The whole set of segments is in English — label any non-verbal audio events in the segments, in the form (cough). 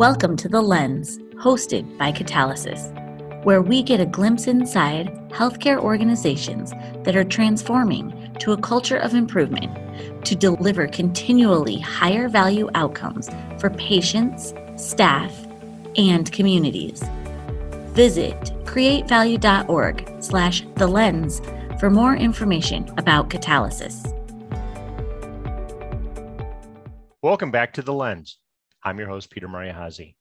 Welcome to The Lens, hosted by Catalysis, where we get a glimpse inside healthcare organizations that are transforming to a culture of improvement to deliver continually higher value outcomes for patients, staff, and communities. Visit createvalue.org slash the lens for more information about catalysis. Welcome back to The Lens. I'm your host, Peter Mariahazi.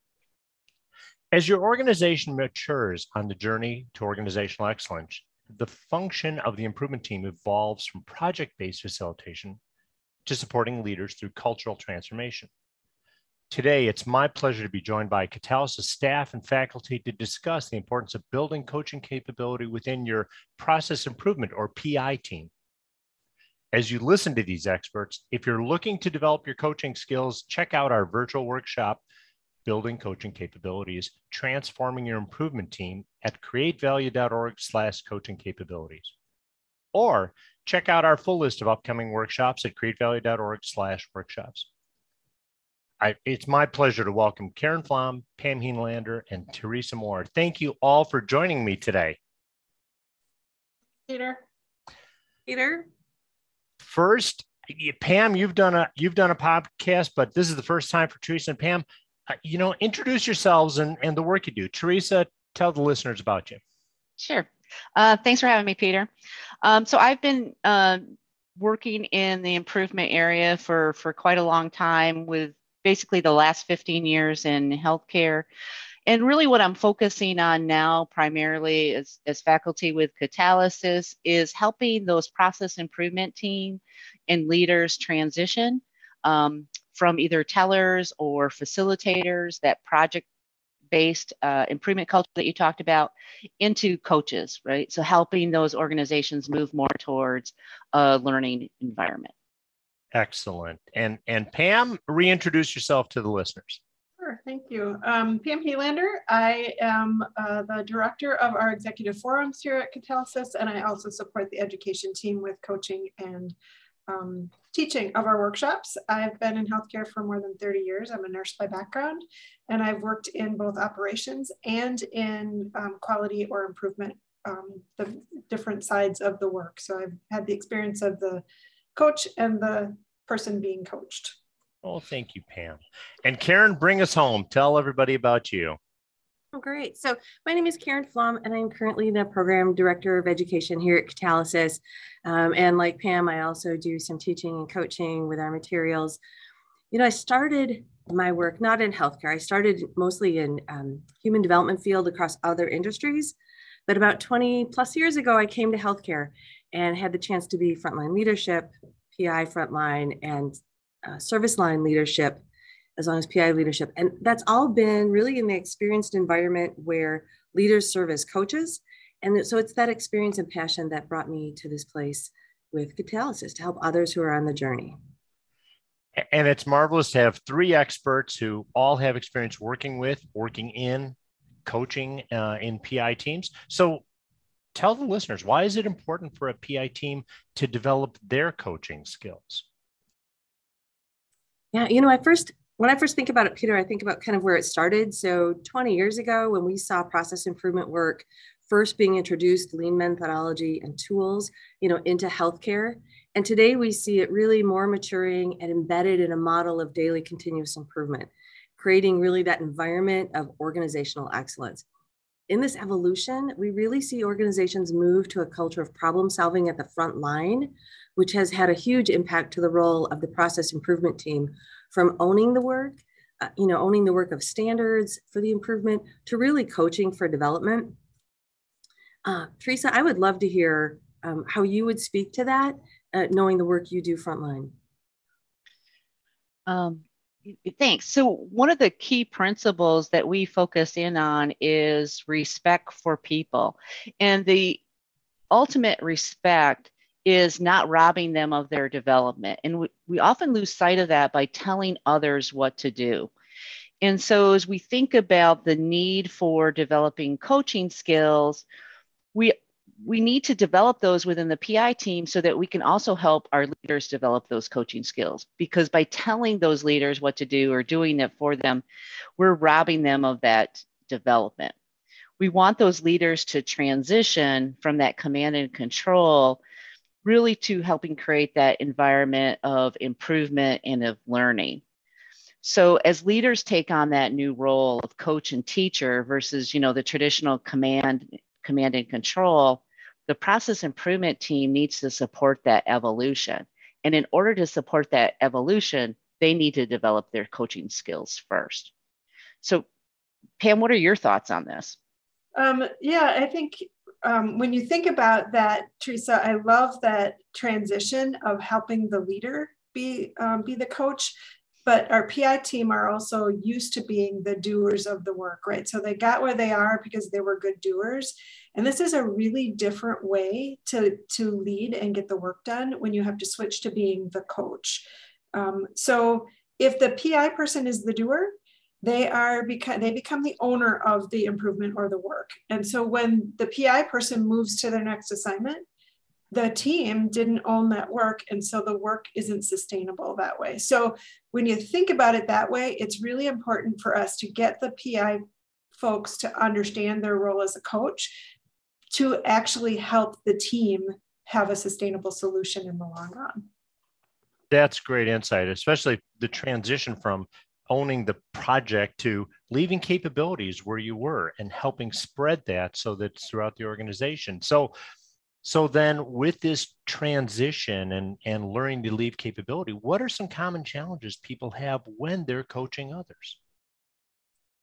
As your organization matures on the journey to organizational excellence, the function of the improvement team evolves from project based facilitation to supporting leaders through cultural transformation. Today, it's my pleasure to be joined by Catalysis staff and faculty to discuss the importance of building coaching capability within your process improvement or PI team. As you listen to these experts, if you're looking to develop your coaching skills, check out our virtual workshop, Building Coaching Capabilities, Transforming Your Improvement Team at createvalue.org slash coaching capabilities. Or check out our full list of upcoming workshops at createvalue.org slash workshops. I, it's my pleasure to welcome Karen Flom, Pam Helander, and Teresa Moore. Thank you all for joining me today. Peter. Peter first, Pam, you've done a you've done a podcast, but this is the first time for Teresa and Pam. Uh, you know, introduce yourselves and, and the work you do. Teresa, tell the listeners about you. Sure. Uh, thanks for having me, Peter. Um, so I've been uh, working in the improvement area for for quite a long time, with basically the last 15 years in healthcare. And really, what I'm focusing on now, primarily as, as faculty with Catalysis, is helping those process improvement team and leaders transition um, from either tellers or facilitators, that project based uh, improvement culture that you talked about, into coaches, right? So, helping those organizations move more towards a learning environment. Excellent. And, and Pam, reintroduce yourself to the listeners. Sure, thank you. Um, Pam Helander, I am uh, the director of our executive forums here at Catalysis, and I also support the education team with coaching and um, teaching of our workshops. I've been in healthcare for more than 30 years. I'm a nurse by background, and I've worked in both operations and in um, quality or improvement, um, the different sides of the work. So I've had the experience of the coach and the person being coached. Oh, thank you, Pam. And Karen, bring us home. Tell everybody about you. Oh, great. So, my name is Karen Flom, and I'm currently the program director of education here at Catalysis. Um, and like Pam, I also do some teaching and coaching with our materials. You know, I started my work not in healthcare, I started mostly in um, human development field across other industries. But about 20 plus years ago, I came to healthcare and had the chance to be frontline leadership, PI frontline, and uh, service line leadership as long as PI leadership. And that's all been really in the experienced environment where leaders serve as coaches. And so it's that experience and passion that brought me to this place with Catalysis to help others who are on the journey. And it's marvelous to have three experts who all have experience working with, working in, coaching uh, in PI teams. So tell the listeners why is it important for a PI team to develop their coaching skills? Yeah, you know, I first when I first think about it, Peter, I think about kind of where it started. So 20 years ago, when we saw process improvement work first being introduced, lean methodology and tools, you know, into healthcare. And today we see it really more maturing and embedded in a model of daily continuous improvement, creating really that environment of organizational excellence. In this evolution, we really see organizations move to a culture of problem solving at the front line which has had a huge impact to the role of the process improvement team from owning the work, uh, you know, owning the work of standards for the improvement to really coaching for development. Uh, Teresa, I would love to hear um, how you would speak to that, uh, knowing the work you do frontline. Um, thanks. So, one of the key principles that we focus in on is respect for people. And the ultimate respect is not robbing them of their development. And we, we often lose sight of that by telling others what to do. And so, as we think about the need for developing coaching skills, we we need to develop those within the PI team so that we can also help our leaders develop those coaching skills. Because by telling those leaders what to do or doing it for them, we're robbing them of that development. We want those leaders to transition from that command and control really to helping create that environment of improvement and of learning. So as leaders take on that new role of coach and teacher versus, you know, the traditional command command and control, the process improvement team needs to support that evolution. And in order to support that evolution, they need to develop their coaching skills first. So, Pam, what are your thoughts on this? Um, yeah, I think um, when you think about that, Teresa, I love that transition of helping the leader be um, be the coach but our PI team are also used to being the doers of the work, right? So they got where they are because they were good doers. And this is a really different way to, to lead and get the work done when you have to switch to being the coach. Um, so if the PI person is the doer, they are because they become the owner of the improvement or the work. And so when the PI person moves to their next assignment, the team didn't own that work and so the work isn't sustainable that way. So when you think about it that way it's really important for us to get the pi folks to understand their role as a coach to actually help the team have a sustainable solution in the long run. That's great insight especially the transition from owning the project to leaving capabilities where you were and helping spread that so that throughout the organization. So so then with this transition and, and learning to leave capability, what are some common challenges people have when they're coaching others?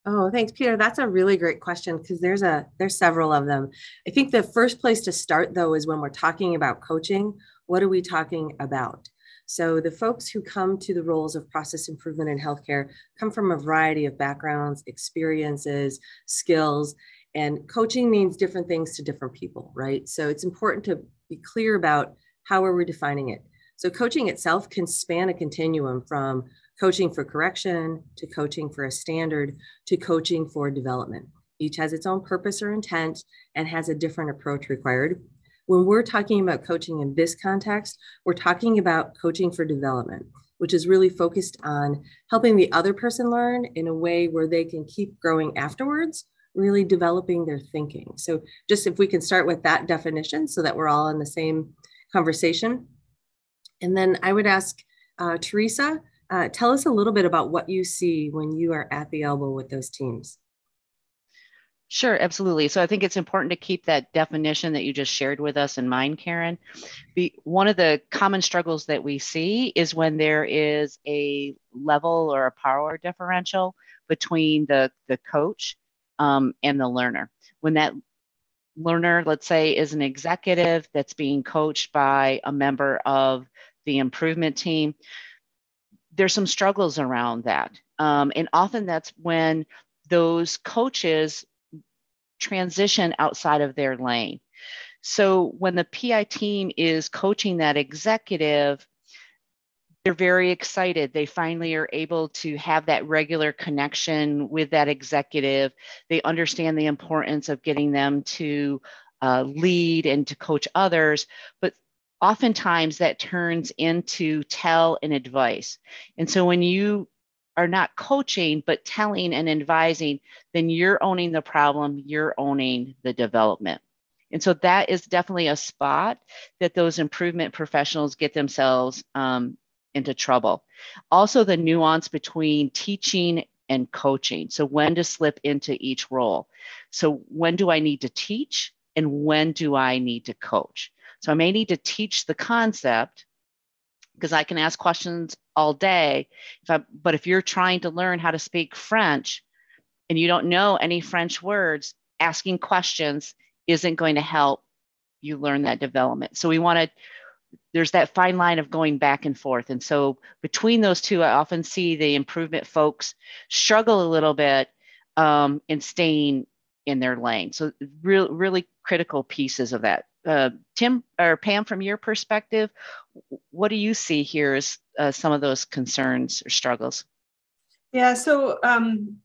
Oh, thanks, Peter. That's a really great question because there's a there's several of them. I think the first place to start though is when we're talking about coaching, what are we talking about? So the folks who come to the roles of process improvement in healthcare come from a variety of backgrounds, experiences, skills, and coaching means different things to different people, right? So it's important to be clear about how are we defining it. So coaching itself can span a continuum from coaching for correction to coaching for a standard to coaching for development. Each has its own purpose or intent and has a different approach required. When we're talking about coaching in this context, we're talking about coaching for development, which is really focused on helping the other person learn in a way where they can keep growing afterwards really developing their thinking. So just if we can start with that definition so that we're all in the same conversation. And then I would ask uh, Teresa, uh, tell us a little bit about what you see when you are at the elbow with those teams. Sure, absolutely. So I think it's important to keep that definition that you just shared with us in mind, Karen. Be, one of the common struggles that we see is when there is a level or a power differential between the, the coach um, and the learner. When that learner, let's say, is an executive that's being coached by a member of the improvement team, there's some struggles around that. Um, and often that's when those coaches transition outside of their lane. So when the PI team is coaching that executive, they're very excited. They finally are able to have that regular connection with that executive. They understand the importance of getting them to uh, lead and to coach others. But oftentimes that turns into tell and advice. And so when you are not coaching, but telling and advising, then you're owning the problem, you're owning the development. And so that is definitely a spot that those improvement professionals get themselves um, into trouble. Also, the nuance between teaching and coaching. So, when to slip into each role. So, when do I need to teach and when do I need to coach? So, I may need to teach the concept because I can ask questions all day. If I, but if you're trying to learn how to speak French and you don't know any French words, asking questions isn't going to help you learn that development. So, we want to there's that fine line of going back and forth. And so between those two, I often see the improvement folks struggle a little bit um, in staying in their lane. So real, really critical pieces of that. Uh, Tim or Pam, from your perspective, what do you see here as uh, some of those concerns or struggles? Yeah, so um,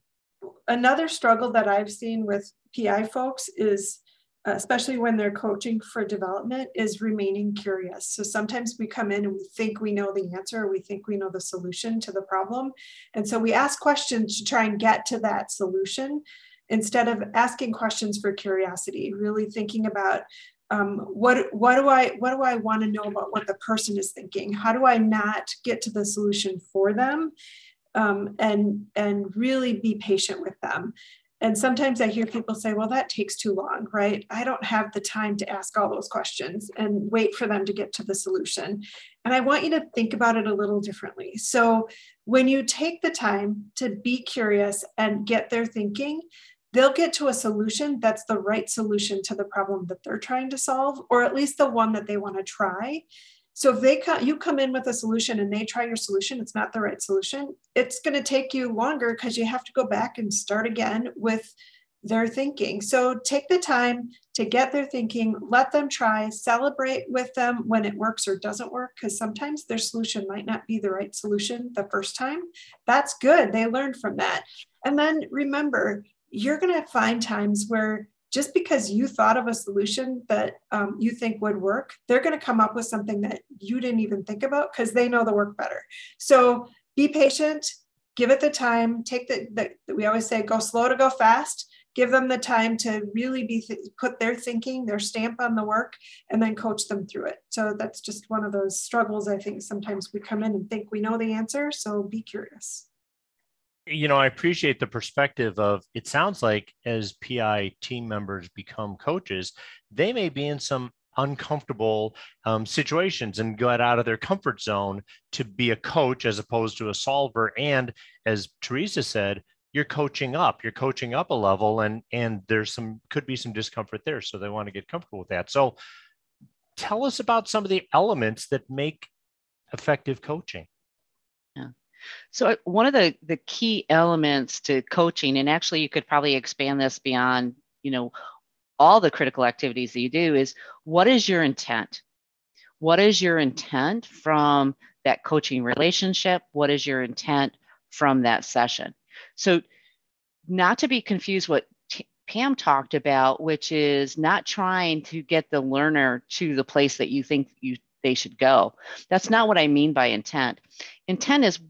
another struggle that I've seen with PI folks is especially when they're coaching for development, is remaining curious. So sometimes we come in and we think we know the answer, we think we know the solution to the problem. And so we ask questions to try and get to that solution instead of asking questions for curiosity, really thinking about um, what what do I what do I want to know about what the person is thinking? How do I not get to the solution for them, um, and and really be patient with them? And sometimes I hear people say, "Well, that takes too long, right? I don't have the time to ask all those questions and wait for them to get to the solution." And I want you to think about it a little differently. So when you take the time to be curious and get their thinking, they'll get to a solution that's the right solution to the problem that they're trying to solve, or at least the one that they want to try. So if they come, you come in with a solution and they try your solution, it's not the right solution. It's going to take you longer because you have to go back and start again with their thinking. So take the time to get their thinking, let them try, celebrate with them when it works or doesn't work, because sometimes their solution might not be the right solution the first time. That's good. They learned from that. And then remember, you're going to find times where just because you thought of a solution that um, you think would work, they're going to come up with something that you didn't even think about because they know the work better. So be patient, give it the time, take the, the we always say go slow to go fast. Give them the time to really be th- put their thinking, their stamp on the work, and then coach them through it. So that's just one of those struggles. I think sometimes we come in and think we know the answer. So be curious you know, I appreciate the perspective of it sounds like as PI team members become coaches, they may be in some uncomfortable um, situations and get out of their comfort zone to be a coach as opposed to a solver. And as Teresa said, you're coaching up, you're coaching up a level and and there's some could be some discomfort there. So they want to get comfortable with that. So tell us about some of the elements that make effective coaching. So uh, one of the the key elements to coaching, and actually you could probably expand this beyond, you know, all the critical activities that you do is what is your intent? What is your intent from that coaching relationship? What is your intent from that session? So not to be confused what T- Pam talked about, which is not trying to get the learner to the place that you think you they should go. That's not what I mean by intent. Intent is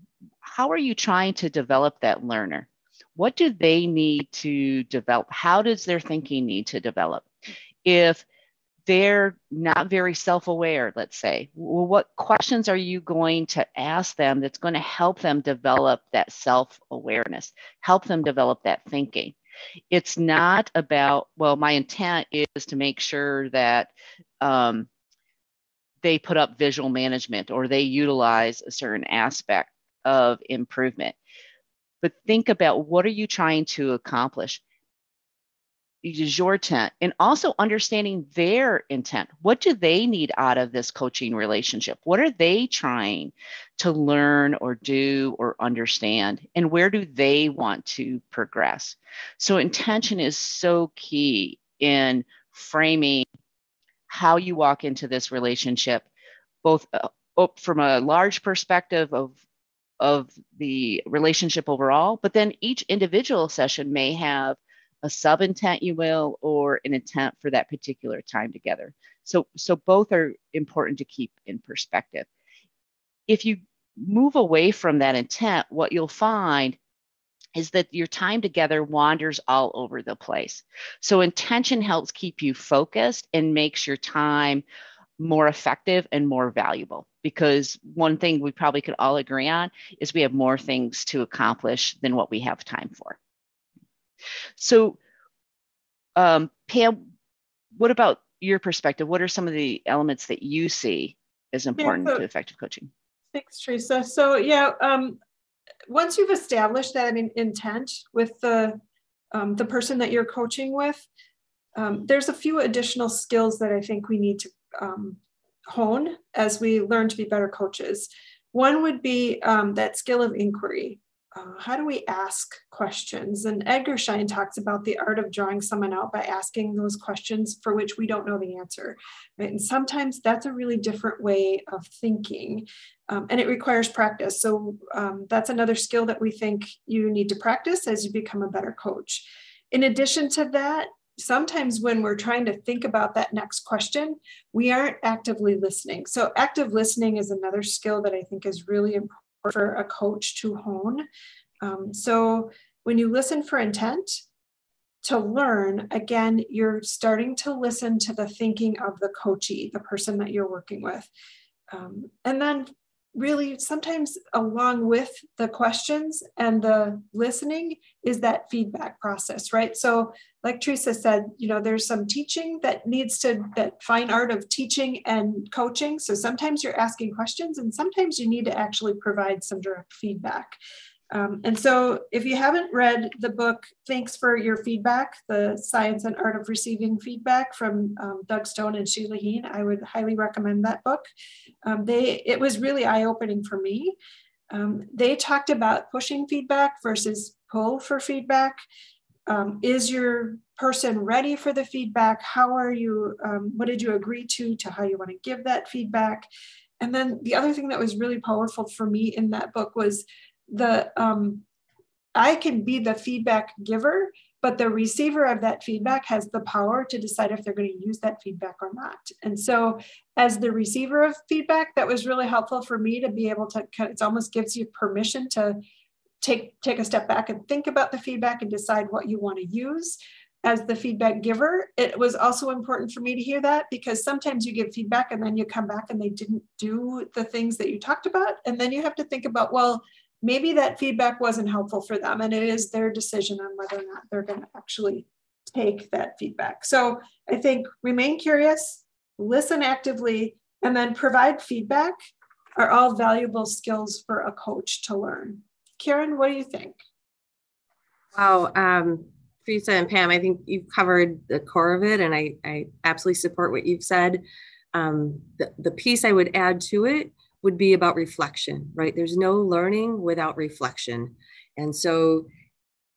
how are you trying to develop that learner? What do they need to develop? How does their thinking need to develop? If they're not very self aware, let's say, well, what questions are you going to ask them that's going to help them develop that self awareness, help them develop that thinking? It's not about, well, my intent is to make sure that um, they put up visual management or they utilize a certain aspect of improvement. But think about what are you trying to accomplish? Is your intent and also understanding their intent. What do they need out of this coaching relationship? What are they trying to learn or do or understand? And where do they want to progress? So, intention is so key in framing how you walk into this relationship, both uh, from a large perspective of of the relationship overall, but then each individual session may have a sub intent, you will, or an intent for that particular time together. So, so both are important to keep in perspective. If you move away from that intent, what you'll find is that your time together wanders all over the place. So, intention helps keep you focused and makes your time more effective and more valuable because one thing we probably could all agree on is we have more things to accomplish than what we have time for. So, um, Pam, what about your perspective? What are some of the elements that you see as important yeah, so, to effective coaching? Thanks, Teresa. So, yeah, um, once you've established that I mean, intent with the um, the person that you're coaching with, um, there's a few additional skills that I think we need to um, hone as we learn to be better coaches. One would be um, that skill of inquiry. Uh, how do we ask questions? And Edgar Schein talks about the art of drawing someone out by asking those questions for which we don't know the answer. Right? And sometimes that's a really different way of thinking, um, and it requires practice. So um, that's another skill that we think you need to practice as you become a better coach. In addition to that, sometimes when we're trying to think about that next question, we aren't actively listening. So, active listening is another skill that I think is really important for a coach to hone. Um, so, when you listen for intent to learn, again, you're starting to listen to the thinking of the coachee, the person that you're working with. Um, and then really sometimes along with the questions and the listening is that feedback process right so like teresa said you know there's some teaching that needs to that fine art of teaching and coaching so sometimes you're asking questions and sometimes you need to actually provide some direct feedback um, and so if you haven't read the book, Thanks for Your Feedback, The Science and Art of Receiving Feedback from um, Doug Stone and Sheila Heen, I would highly recommend that book. Um, they, it was really eye-opening for me. Um, they talked about pushing feedback versus pull for feedback. Um, is your person ready for the feedback? How are you, um, what did you agree to, to how you wanna give that feedback? And then the other thing that was really powerful for me in that book was the um, I can be the feedback giver, but the receiver of that feedback has the power to decide if they're going to use that feedback or not. And so, as the receiver of feedback, that was really helpful for me to be able to. It almost gives you permission to take take a step back and think about the feedback and decide what you want to use as the feedback giver, it was also important for me to hear that because sometimes you give feedback and then you come back and they didn't do the things that you talked about. And then you have to think about, well, maybe that feedback wasn't helpful for them and it is their decision on whether or not they're going to actually take that feedback. So I think remain curious, listen actively, and then provide feedback are all valuable skills for a coach to learn. Karen, what do you think? Wow, um, Teresa and Pam, I think you've covered the core of it, and I, I absolutely support what you've said. Um, the, the piece I would add to it would be about reflection, right? There's no learning without reflection. And so,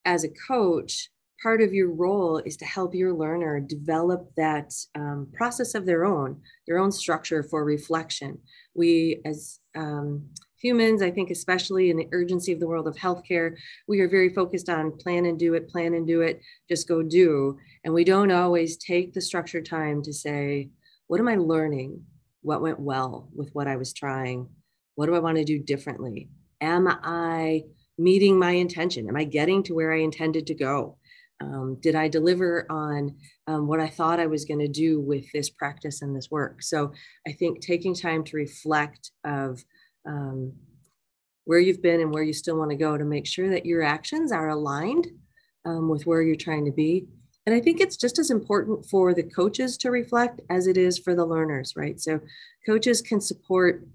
as a coach, part of your role is to help your learner develop that um, process of their own, their own structure for reflection. We, as um, humans, I think, especially in the urgency of the world of healthcare, we are very focused on plan and do it, plan and do it, just go do. And we don't always take the structured time to say, what am I learning? what went well with what I was trying? What do I want to do differently? Am I meeting my intention? Am I getting to where I intended to go? Um, did I deliver on um, what I thought I was going to do with this practice and this work? So I think taking time to reflect of um, where you've been and where you still want to go to make sure that your actions are aligned um, with where you're trying to be and I think it's just as important for the coaches to reflect as it is for the learners, right? So coaches can support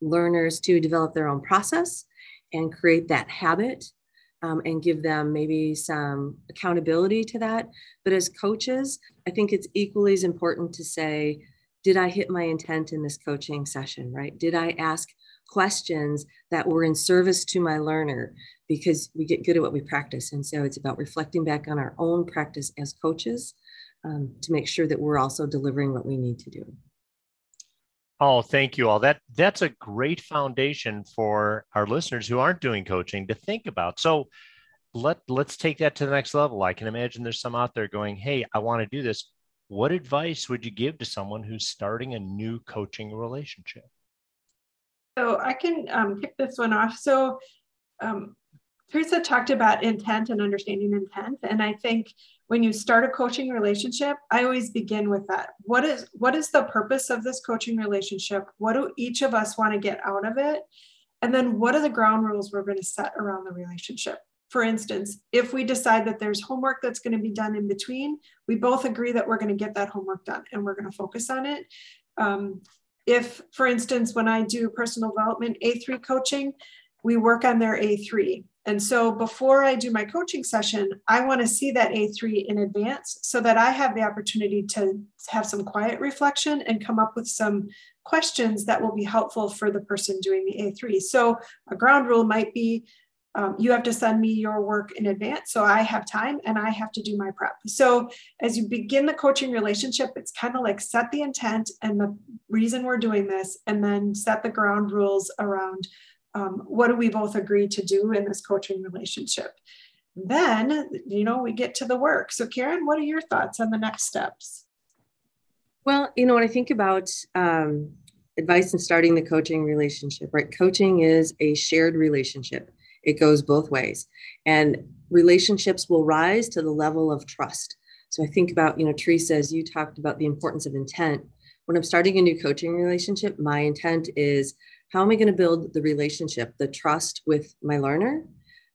learners to develop their own process and create that habit um, and give them maybe some accountability to that. But as coaches, I think it's equally as important to say, did I hit my intent in this coaching session, right? Did I ask questions that were in service to my learner? because we get good at what we practice. And so it's about reflecting back on our own practice as coaches um, to make sure that we're also delivering what we need to do. Oh, thank you all. That that's a great foundation for our listeners who aren't doing coaching to think about. So let let's take that to the next level. I can imagine there's some out there going, "Hey, I want to do this." What advice would you give to someone who's starting a new coaching relationship? So I can um, kick this one off. So um, Teresa talked about intent and understanding intent. And I think when you start a coaching relationship, I always begin with that. What is what is the purpose of this coaching relationship? What do each of us want to get out of it? And then what are the ground rules we're going to set around the relationship? For instance, if we decide that there's homework that's going to be done in between, we both agree that we're going to get that homework done and we're going to focus on it. Um, if, for instance, when I do personal development A3 coaching, we work on their A3 and so before I do my coaching session, I want to see that A3 in advance so that I have the opportunity to have some quiet reflection and come up with some questions that will be helpful for the person doing the A3. So a ground rule might be um, you have to send me your work in advance so I have time and I have to do my prep. So as you begin the coaching relationship, it's kind of like set the intent and the reason we're doing this, and then set the ground rules around um, what do we both agree to do in this coaching relationship? then, you know, we get to the work. So, Karen, what are your thoughts on the next steps? Well, you know, when I think about um, advice in starting the coaching relationship, right? Coaching is a shared relationship, it goes both ways. And relationships will rise to the level of trust. So I think about, you know, Teresa, as you talked about the importance of intent. When I'm starting a new coaching relationship, my intent is how am I going to build the relationship, the trust with my learner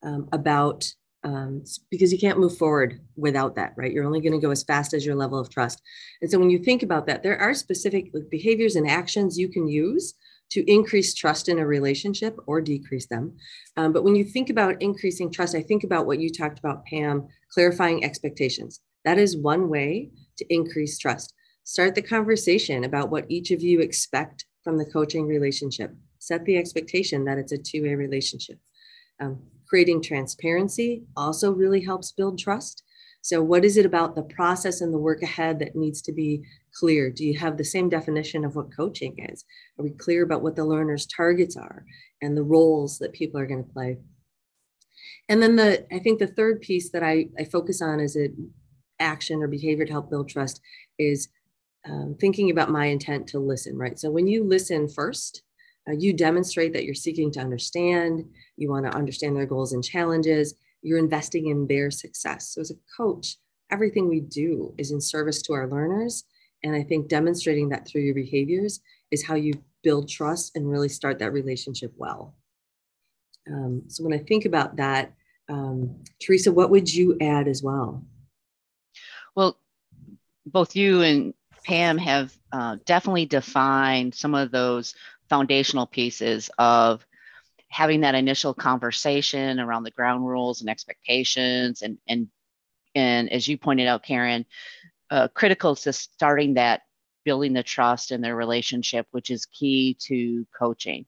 um, about um, because you can't move forward without that, right? You're only going to go as fast as your level of trust. And so when you think about that, there are specific behaviors and actions you can use to increase trust in a relationship or decrease them. Um, but when you think about increasing trust, I think about what you talked about, Pam, clarifying expectations. That is one way to increase trust. Start the conversation about what each of you expect from the coaching relationship. Set the expectation that it's a two way relationship. Um, creating transparency also really helps build trust. So, what is it about the process and the work ahead that needs to be clear? Do you have the same definition of what coaching is? Are we clear about what the learner's targets are and the roles that people are going to play? And then the I think the third piece that I, I focus on is it action or behavior to help build trust is um, thinking about my intent to listen, right? So when you listen first, uh, you demonstrate that you're seeking to understand, you want to understand their goals and challenges, you're investing in their success. So, as a coach, everything we do is in service to our learners. And I think demonstrating that through your behaviors is how you build trust and really start that relationship well. Um, so, when I think about that, um, Teresa, what would you add as well? Well, both you and Pam have uh, definitely defined some of those foundational pieces of having that initial conversation around the ground rules and expectations and and and as you pointed out karen uh, critical to starting that building the trust in their relationship which is key to coaching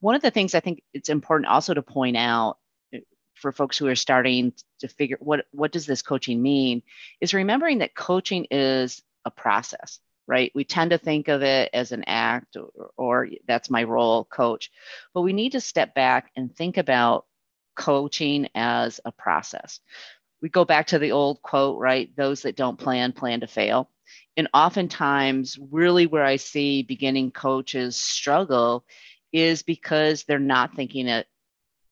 one of the things i think it's important also to point out uh, for folks who are starting to figure what what does this coaching mean is remembering that coaching is a process right? We tend to think of it as an act or, or, that's my role, coach. But we need to step back and think about coaching as a process. We go back to the old quote, right? Those that don't plan, plan to fail. And oftentimes, really where I see beginning coaches struggle is because they're not thinking it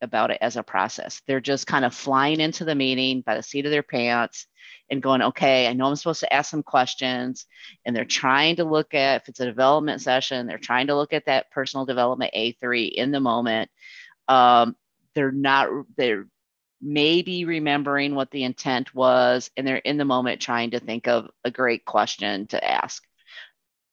about it as a process. They're just kind of flying into the meeting by the seat of their pants and going, okay, I know I'm supposed to ask some questions. And they're trying to look at, if it's a development session, they're trying to look at that personal development A3 in the moment. Um, they're not, they're maybe remembering what the intent was, and they're in the moment trying to think of a great question to ask.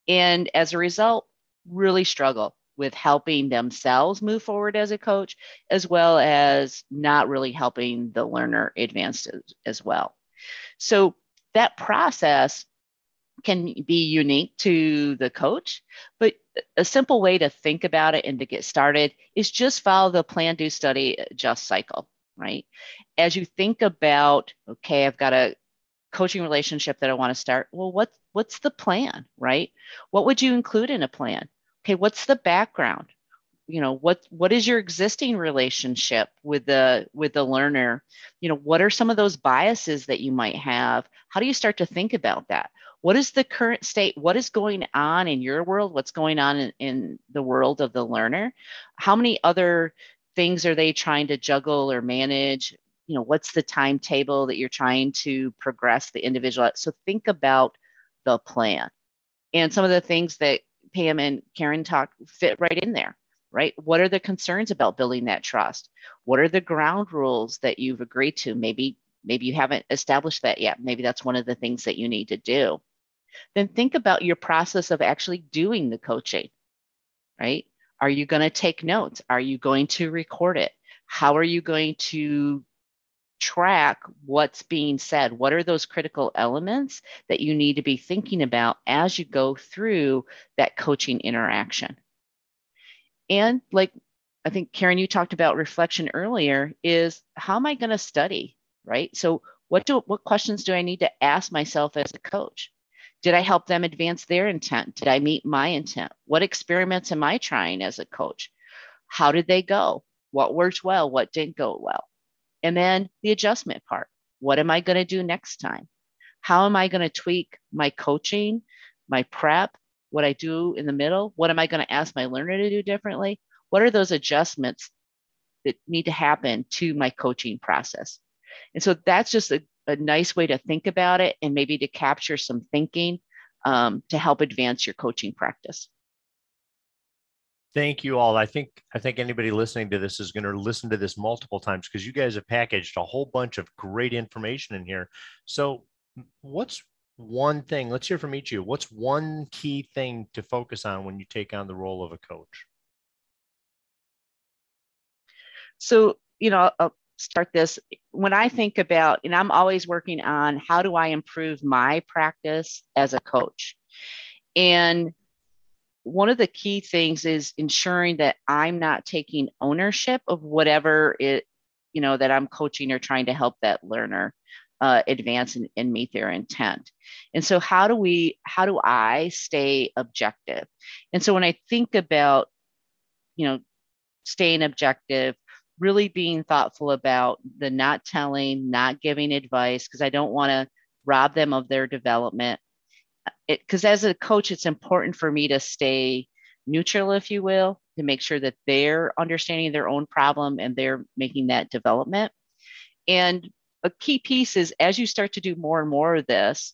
And as a result, really struggle with helping themselves move forward as a coach, as well as not really helping the learner advance as, well. So that process can be unique to the coach, but a simple way to think about it and to get started is just follow the plan, do, study, adjust cycle, right? As you think about, okay, I've got a coaching relationship that I want to start. Well, what, what's the plan, right? What would you include in a plan? Okay, what's the background? you know what what is your existing relationship with the with the learner you know what are some of those biases that you might have how do you start to think about that what is the current state what is going on in your world what's going on in, in the world of the learner how many other things are they trying to juggle or manage you know what's the timetable that you're trying to progress the individual at? so think about the plan and some of the things that pam and karen talk fit right in there right? What are the concerns about building that trust? What are the ground rules that you've agreed to? Maybe maybe you haven't established that yet. Maybe that's one of the things that you need to do. Then think about your process of actually doing the coaching, right? Are you going to take notes? Are you going to record it? How are you going to track what's being said? What are those critical elements that you need to be thinking about as you go through that coaching interaction? And like I think Karen, you talked about reflection earlier, is how am I going to study? Right. So what do what questions do I need to ask myself as a coach? Did I help them advance their intent? Did I meet my intent? What experiments am I trying as a coach? How did they go? What worked well? What didn't go well? And then the adjustment part. What am I going to do next time? How am I going to tweak my coaching, my prep, what I do in the middle? What am I going to ask my learner to do differently? What are those adjustments that need to happen to my coaching process? And so that's just a, a nice way to think about it and maybe to capture some thinking um, to help advance your coaching practice. Thank you all. I think I think anybody listening to this is going to listen to this multiple times because you guys have packaged a whole bunch of great information in here. So, what's one thing? Let's hear from each of you. What's one key thing to focus on when you take on the role of a coach? So, you know, I'll start this. When I think about, and I'm always working on how do I improve my practice as a coach? And one of the key things is ensuring that I'm not taking ownership of whatever it, you know, that I'm coaching or trying to help that learner uh, advance and, and meet their intent. And so, how do we, how do I stay objective? And so, when I think about, you know, staying objective, really being thoughtful about the not telling, not giving advice, because I don't want to rob them of their development. Because as a coach, it's important for me to stay neutral, if you will, to make sure that they're understanding their own problem and they're making that development. And a key piece is as you start to do more and more of this,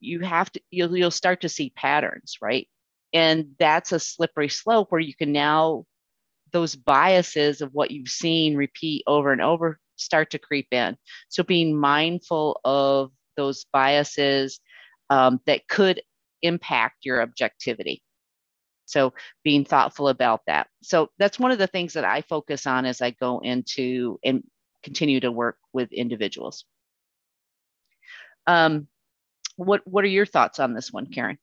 you have to, you'll, you'll start to see patterns, right? And that's a slippery slope where you can now those biases of what you've seen repeat over and over start to creep in. So being mindful of those biases um, that could impact your objectivity. So being thoughtful about that. So that's one of the things that I focus on as I go into and continue to work with individuals. Um, what what are your thoughts on this one, Karen?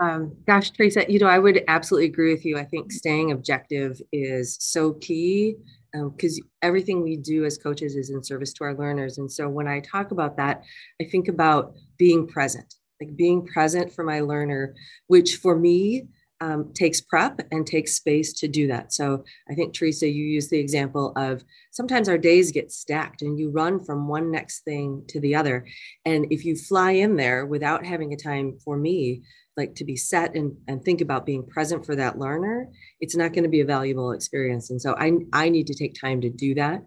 Um, gosh, Teresa, you know, I would absolutely agree with you. I think staying objective is so key because um, everything we do as coaches is in service to our learners. And so when I talk about that, I think about being present, like being present for my learner, which for me um, takes prep and takes space to do that. So I think, Teresa, you use the example of sometimes our days get stacked and you run from one next thing to the other. And if you fly in there without having a time for me, like to be set and, and think about being present for that learner, it's not going to be a valuable experience. And so I, I need to take time to do that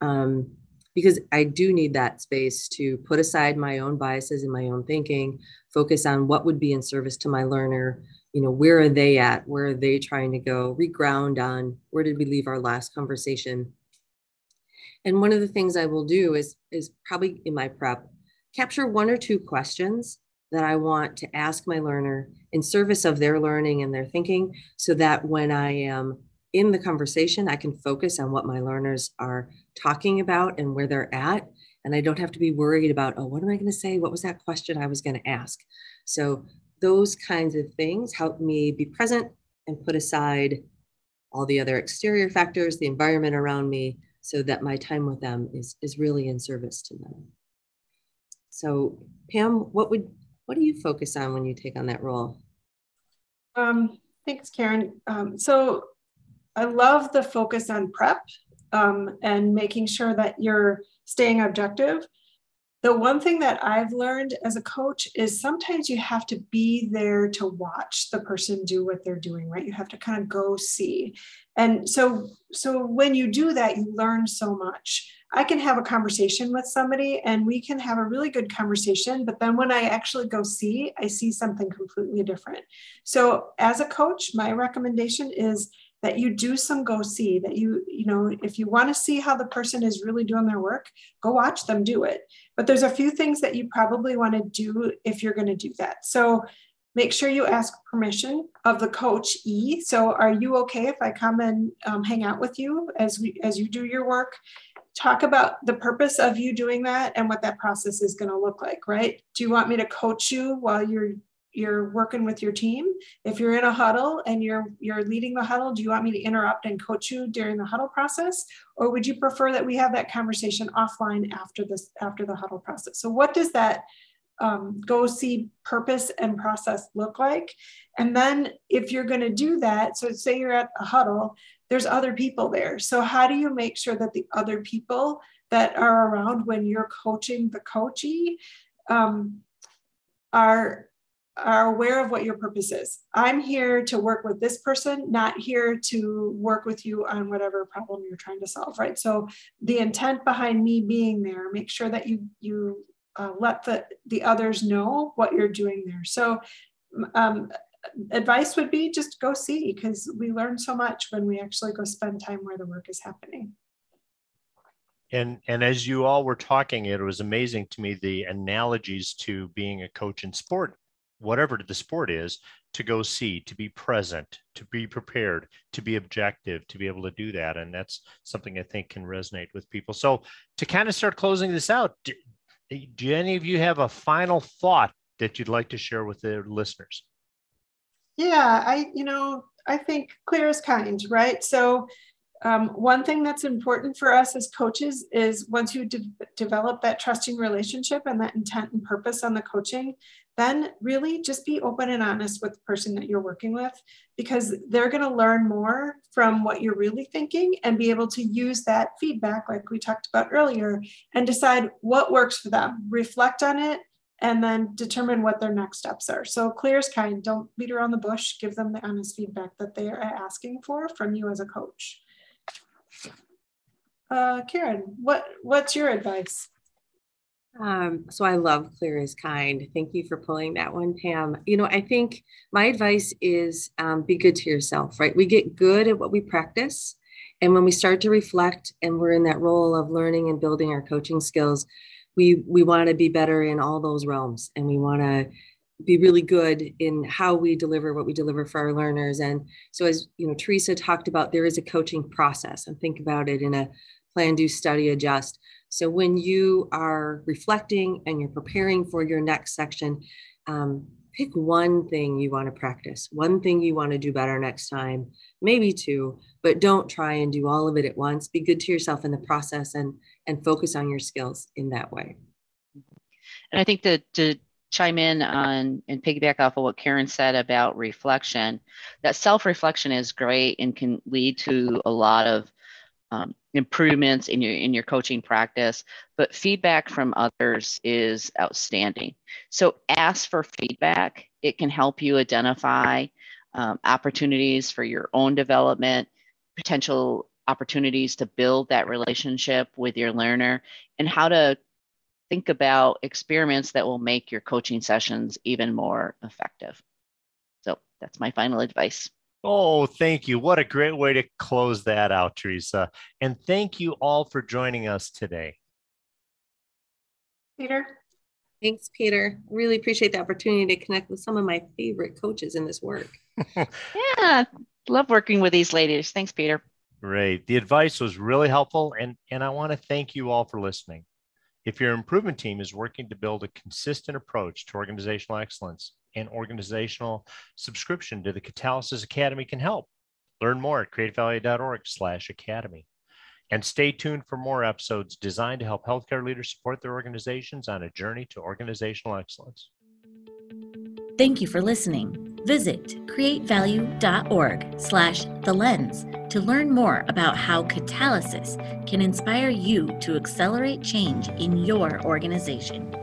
um, because I do need that space to put aside my own biases and my own thinking, focus on what would be in service to my learner. You know, where are they at? Where are they trying to go? Reground on where did we leave our last conversation? And one of the things I will do is, is probably in my prep, capture one or two questions that I want to ask my learner in service of their learning and their thinking so that when I am in the conversation, I can focus on what my learners are talking about and where they're at. And I don't have to be worried about, oh, what am I going to say? What was that question I was going to ask? So, those kinds of things help me be present and put aside all the other exterior factors, the environment around me, so that my time with them is, is really in service to them. So, Pam, what would what do you focus on when you take on that role? Um, thanks, Karen. Um, so I love the focus on prep um, and making sure that you're staying objective. The one thing that I've learned as a coach is sometimes you have to be there to watch the person do what they're doing, right? You have to kind of go see. And so so when you do that, you learn so much. I can have a conversation with somebody and we can have a really good conversation, but then when I actually go see, I see something completely different. So as a coach, my recommendation is that you do some go see that you you know if you want to see how the person is really doing their work go watch them do it. But there's a few things that you probably want to do if you're going to do that. So make sure you ask permission of the coach e. So are you okay if i come and um, hang out with you as we as you do your work talk about the purpose of you doing that and what that process is going to look like right? Do you want me to coach you while you're you're working with your team? If you're in a huddle and you're you're leading the huddle do you want me to interrupt and coach you during the huddle process? Or would you prefer that we have that conversation offline after this after the huddle process? So what does that um, go see purpose and process look like? And then if you're going to do that, so say you're at a huddle, there's other people there. So how do you make sure that the other people that are around when you're coaching the coachee um, are are aware of what your purpose is. I'm here to work with this person, not here to work with you on whatever problem you're trying to solve, right? So the intent behind me being there, make sure that you you uh, let the the others know what you're doing there. So um, advice would be just go see because we learn so much when we actually go spend time where the work is happening. And and as you all were talking, it was amazing to me the analogies to being a coach in sport whatever the sport is to go see to be present to be prepared to be objective to be able to do that and that's something i think can resonate with people so to kind of start closing this out do, any of you have a final thought that you'd like to share with the listeners? Yeah i you know i think clear is kind right? So um, one thing that's important for us as coaches is once you de- develop that trusting relationship and that intent and purpose on the coaching, then really just be open and honest with the person that you're working with because they're going to learn more from what you're really thinking and be able to use that feedback, like we talked about earlier, and decide what works for them, reflect on it, and then determine what their next steps are. So clear is kind. Don't beat around the bush. Give them the honest feedback that they are asking for from you as a coach. Uh, Karen, what what's your advice? Um, so I love clear is kind. Thank you for pulling that one, Pam. You know, I think my advice is um, be good to yourself, right? We get good at what we practice. And when we start to reflect and we're in that role of learning and building our coaching skills, we we want to be better in all those realms and we want to be really good in how we deliver what we deliver for our learners and so as you know teresa talked about there is a coaching process and think about it in a plan do study adjust so when you are reflecting and you're preparing for your next section, um, pick one thing you want to practice, one thing you want to do better next time, maybe two, but don't try and do all of it at once. Be good to yourself in the process and and focus on your skills in that way. And I think that to chime in on and piggyback off of what Karen said about reflection, that self-reflection is great and can lead to a lot of um, improvements in your in your coaching practice but feedback from others is outstanding. So ask for feedback. It can help you identify um, opportunities for your own development potential opportunities to build that relationship with your learner and how to think about experiments that will make your coaching sessions even more effective. So that's my final advice Oh, thank you. What a great way to close that out, Teresa. And thank you all for joining us today. Peter. Thanks, Peter. Really appreciate the opportunity to connect with some of my favorite coaches in this work. (laughs) yeah, love working with these ladies. Thanks, Peter. Great. The advice was really helpful, and, and I want to thank you all for listening. If your improvement team is working to build a consistent approach to organizational excellence, and organizational subscription to the Catalysis Academy can help. Learn more at createvalue.org slash academy. And stay tuned for more episodes designed to help healthcare leaders support their organizations on a journey to organizational excellence. Thank you for listening. Visit createvalue.org slash the lens to learn more about how catalysis can inspire you to accelerate change in your organization.